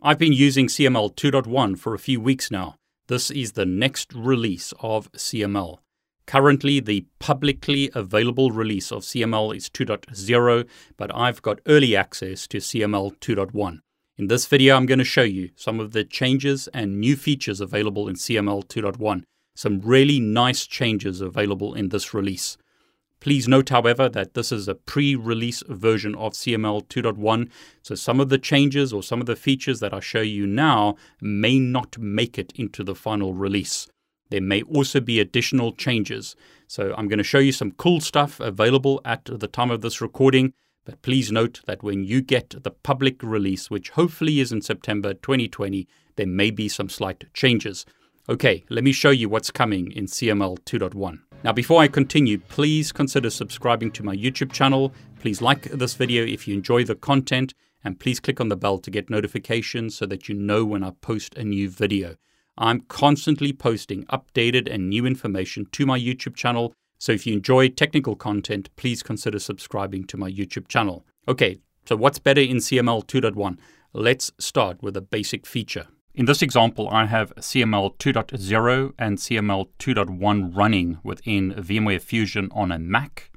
I've been using CML 2.1 for a few weeks now. This is the next release of CML. Currently, the publicly available release of CML is 2.0, but I've got early access to CML 2.1. In this video, I'm going to show you some of the changes and new features available in CML 2.1. Some really nice changes available in this release. Please note, however, that this is a pre release version of CML 2.1, so some of the changes or some of the features that I show you now may not make it into the final release. There may also be additional changes. So I'm going to show you some cool stuff available at the time of this recording. But please note that when you get the public release, which hopefully is in September 2020, there may be some slight changes. Okay, let me show you what's coming in CML 2.1. Now, before I continue, please consider subscribing to my YouTube channel. Please like this video if you enjoy the content, and please click on the bell to get notifications so that you know when I post a new video. I'm constantly posting updated and new information to my YouTube channel, so if you enjoy technical content, please consider subscribing to my YouTube channel. Okay, so what's better in CML 2.1? Let's start with a basic feature. In this example, I have CML 2.0 and CML 2.1 running within VMware Fusion on a Mac.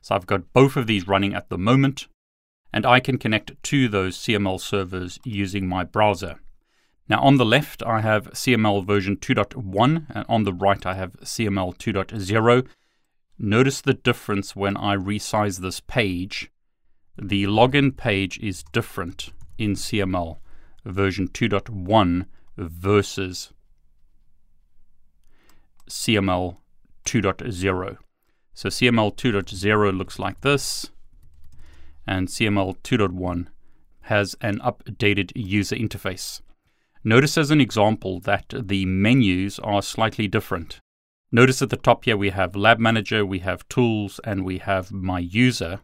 So I've got both of these running at the moment, and I can connect to those CML servers using my browser. Now, on the left, I have CML version 2.1, and on the right, I have CML 2.0. Notice the difference when I resize this page. The login page is different in CML version 2.1 versus CML 2.0. So CML 2.0 looks like this, and CML 2.1 has an updated user interface. Notice as an example that the menus are slightly different. Notice at the top here we have Lab Manager, we have Tools, and we have My User.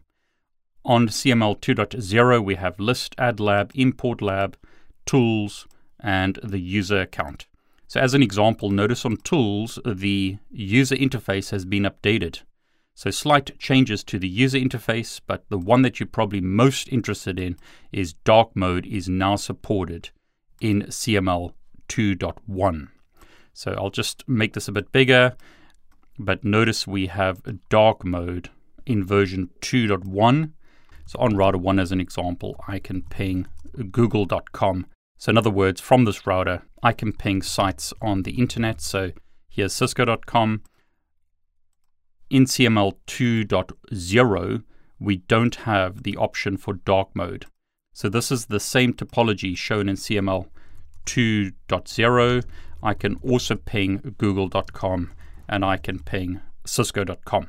On CML 2.0, we have List, Add Lab, Import Lab, Tools, and the user account. So, as an example, notice on Tools, the user interface has been updated. So, slight changes to the user interface, but the one that you're probably most interested in is dark mode is now supported in CML 2.1. So, I'll just make this a bit bigger, but notice we have dark mode in version 2.1. So, on router 1, as an example, I can ping google.com so, in other words, from this router, I can ping sites on the internet. So, here's cisco.com. In CML 2.0, we don't have the option for dark mode. So, this is the same topology shown in CML 2.0. I can also ping google.com and I can ping cisco.com.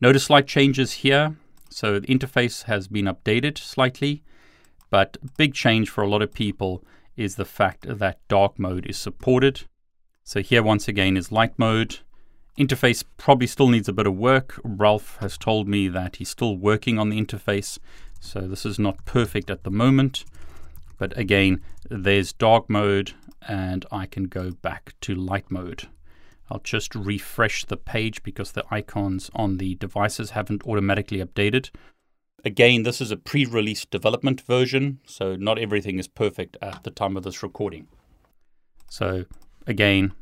Notice slight changes here. So, the interface has been updated slightly. But big change for a lot of people is the fact that dark mode is supported. So here once again is light mode. Interface probably still needs a bit of work. Ralph has told me that he's still working on the interface, so this is not perfect at the moment. But again, there's dark mode, and I can go back to light mode. I'll just refresh the page because the icons on the devices haven't automatically updated. Again, this is a pre release development version, so not everything is perfect at the time of this recording. So, again,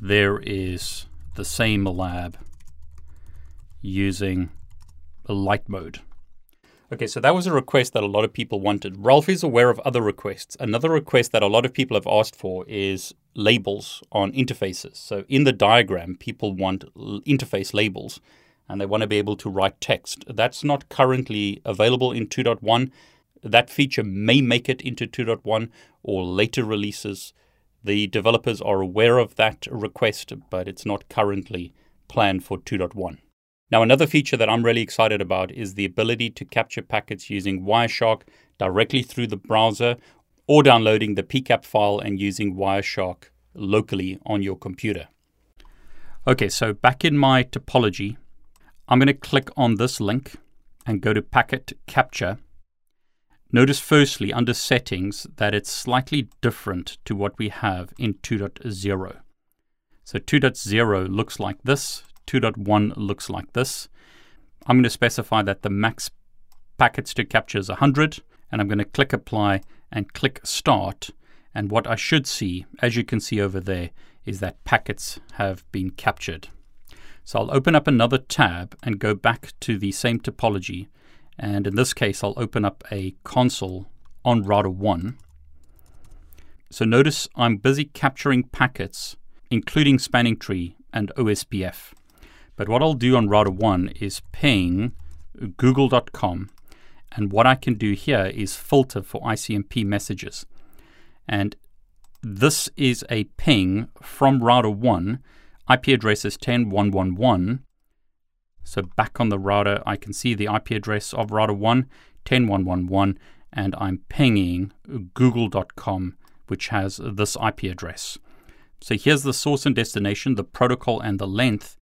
there is the same lab using a light mode. Okay, so that was a request that a lot of people wanted. Ralph is aware of other requests. Another request that a lot of people have asked for is labels on interfaces. So in the diagram, people want interface labels and they want to be able to write text. That's not currently available in 2.1. That feature may make it into 2.1 or later releases. The developers are aware of that request, but it's not currently planned for 2.1. Now, another feature that I'm really excited about is the ability to capture packets using Wireshark directly through the browser or downloading the PCAP file and using Wireshark locally on your computer. Okay, so back in my topology, I'm going to click on this link and go to Packet Capture. Notice firstly under settings that it's slightly different to what we have in 2.0. So 2.0 looks like this, 2.1 looks like this. I'm going to specify that the max packets to capture is 100, and I'm going to click Apply and click Start. And what I should see, as you can see over there, is that packets have been captured. So I'll open up another tab and go back to the same topology. And in this case, I'll open up a console on router 1. So notice I'm busy capturing packets including spanning tree and OSPF. But what I'll do on router 1 is ping google.com and what I can do here is filter for ICMP messages. And this is a ping from router 1. IP address is 10111. So back on the router, I can see the IP address of router 1, 10111, and I'm pinging google.com, which has this IP address. So here's the source and destination, the protocol and the length.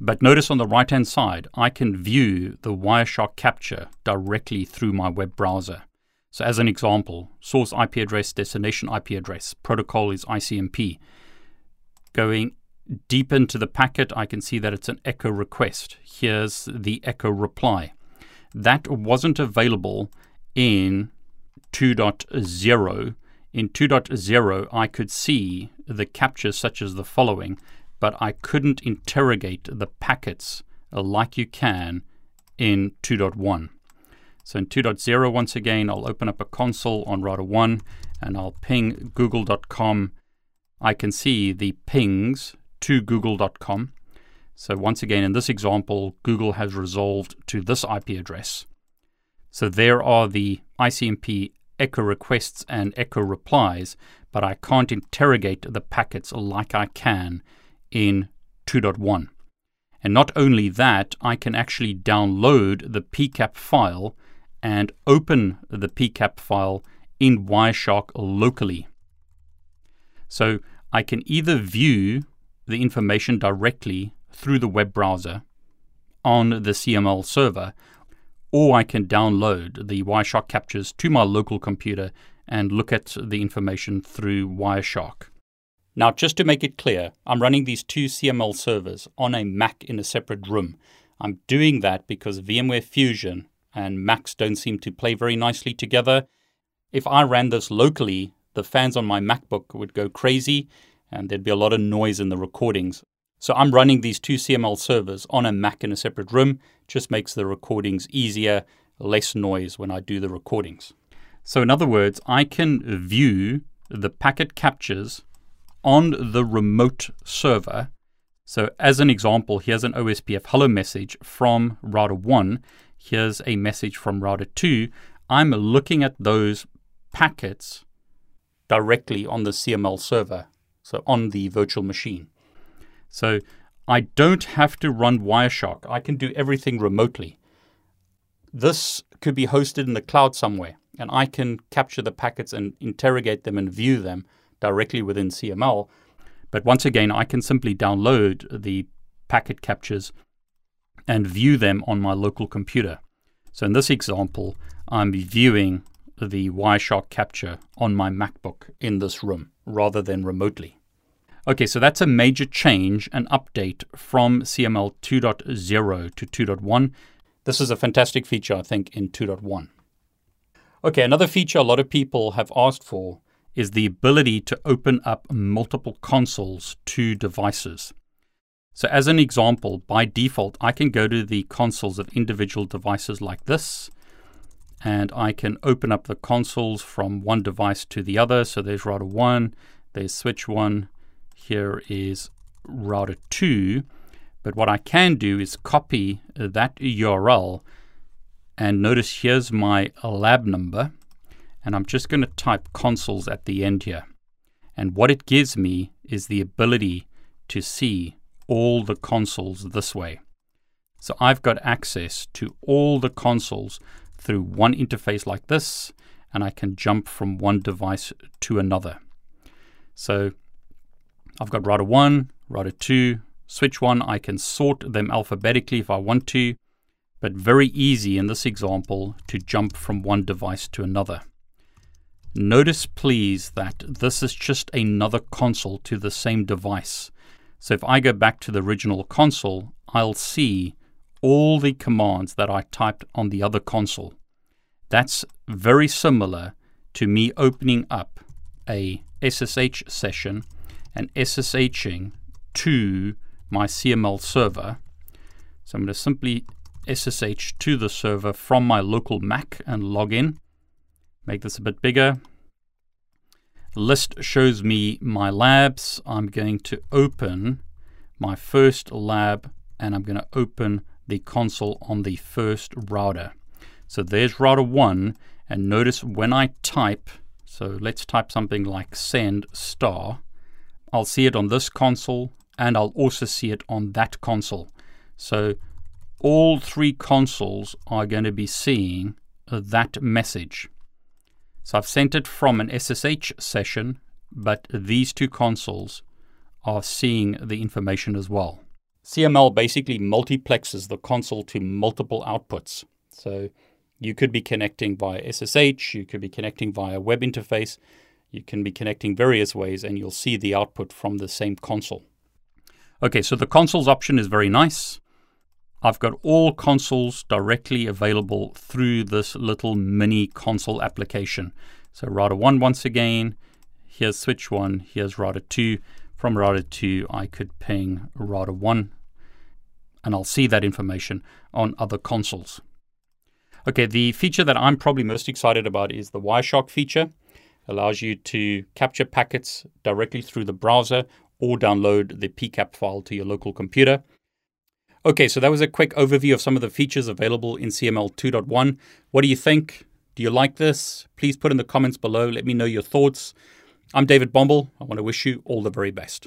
But notice on the right hand side, I can view the Wireshark capture directly through my web browser. So as an example, source IP address, destination IP address, protocol is ICMP. Going deep into the packet, I can see that it's an echo request. Here's the echo reply. That wasn't available in 2.0 in 2.0, I could see the captures such as the following, but I couldn't interrogate the packets like you can in 2.1. So in 2.0, once again, I'll open up a console on router 1 and I'll ping google.com. I can see the pings to google.com. So once again, in this example, Google has resolved to this IP address. So there are the ICMP echo requests and echo replies, but I can't interrogate the packets like I can in 2.1. And not only that, I can actually download the PCAP file and open the PCAP file in Wireshark locally. So I can either view the information directly through the web browser on the CML server, or I can download the Wireshark captures to my local computer and look at the information through Wireshark. Now, just to make it clear, I'm running these two CML servers on a Mac in a separate room. I'm doing that because VMware Fusion and Macs don't seem to play very nicely together. If I ran this locally, the fans on my MacBook would go crazy and there'd be a lot of noise in the recordings. So I'm running these two CML servers on a Mac in a separate room, just makes the recordings easier, less noise when I do the recordings. So in other words, I can view the packet captures on the remote server. So as an example, here's an OSPF hello message from router 1. Here's a message from router 2. I'm looking at those packets directly on the CML server, so on the virtual machine. So I don't have to run Wireshark. I can do everything remotely. This could be hosted in the cloud somewhere, and I can capture the packets and interrogate them and view them directly within CML. But once again, I can simply download the packet captures and view them on my local computer. So in this example, I'm viewing the Wireshark capture on my MacBook in this room rather than remotely. Okay, so that's a major change and update from CML 2.0 to 2.1. This is a fantastic feature, I think, in 2.1. Okay, another feature a lot of people have asked for is the ability to open up multiple consoles to devices. So, as an example, by default, I can go to the consoles of individual devices like this, and I can open up the consoles from one device to the other. So, there's router 1, there's switch 1, here is router 2. But what I can do is copy that URL and notice here's my lab number. And I'm just going to type consoles at the end here. And what it gives me is the ability to see all the consoles this way. So I've got access to all the consoles through one interface like this, and I can jump from one device to another. So I've got router 1, router 2, switch 1. I can sort them alphabetically if I want to, but very easy in this example to jump from one device to another. Notice please that this is just another console to the same device. So if I go back to the original console, I'll see all the commands that I typed on the other console. That's very similar to me opening up a SSH session and SSHing to my CML server. So I'm going to simply SSH to the server from my local Mac and log in. Make this a bit bigger. List shows me my labs. I'm going to open my first lab and I'm going to open the console on the first router. So there's router 1 and notice when I type, so let's type something like send star, I'll see it on this console and I'll also see it on that console. So all three consoles are going to be seeing that message. So I've sent it from an SSH session, but these two consoles are seeing the information as well. CML basically multiplexes the console to multiple outputs. So you could be connecting via SSH, you could be connecting via web interface, you can be connecting various ways, and you'll see the output from the same console. Okay, so the consoles option is very nice. I've got all consoles directly available through this little mini console application. So router 1 once again, here's switch 1, here's router 2. From router 2, I could ping router 1, and I'll see that information on other consoles. Okay, the feature that I'm probably most excited about is the Wireshark feature. Allows you to capture packets directly through the browser or download the PCAP file to your local computer. Okay, so that was a quick overview of some of the features available in CML 2.1. What do you think? Do you like this? Please put in the comments below. Let me know your thoughts. I'm David Bombal. I want to wish you all the very best.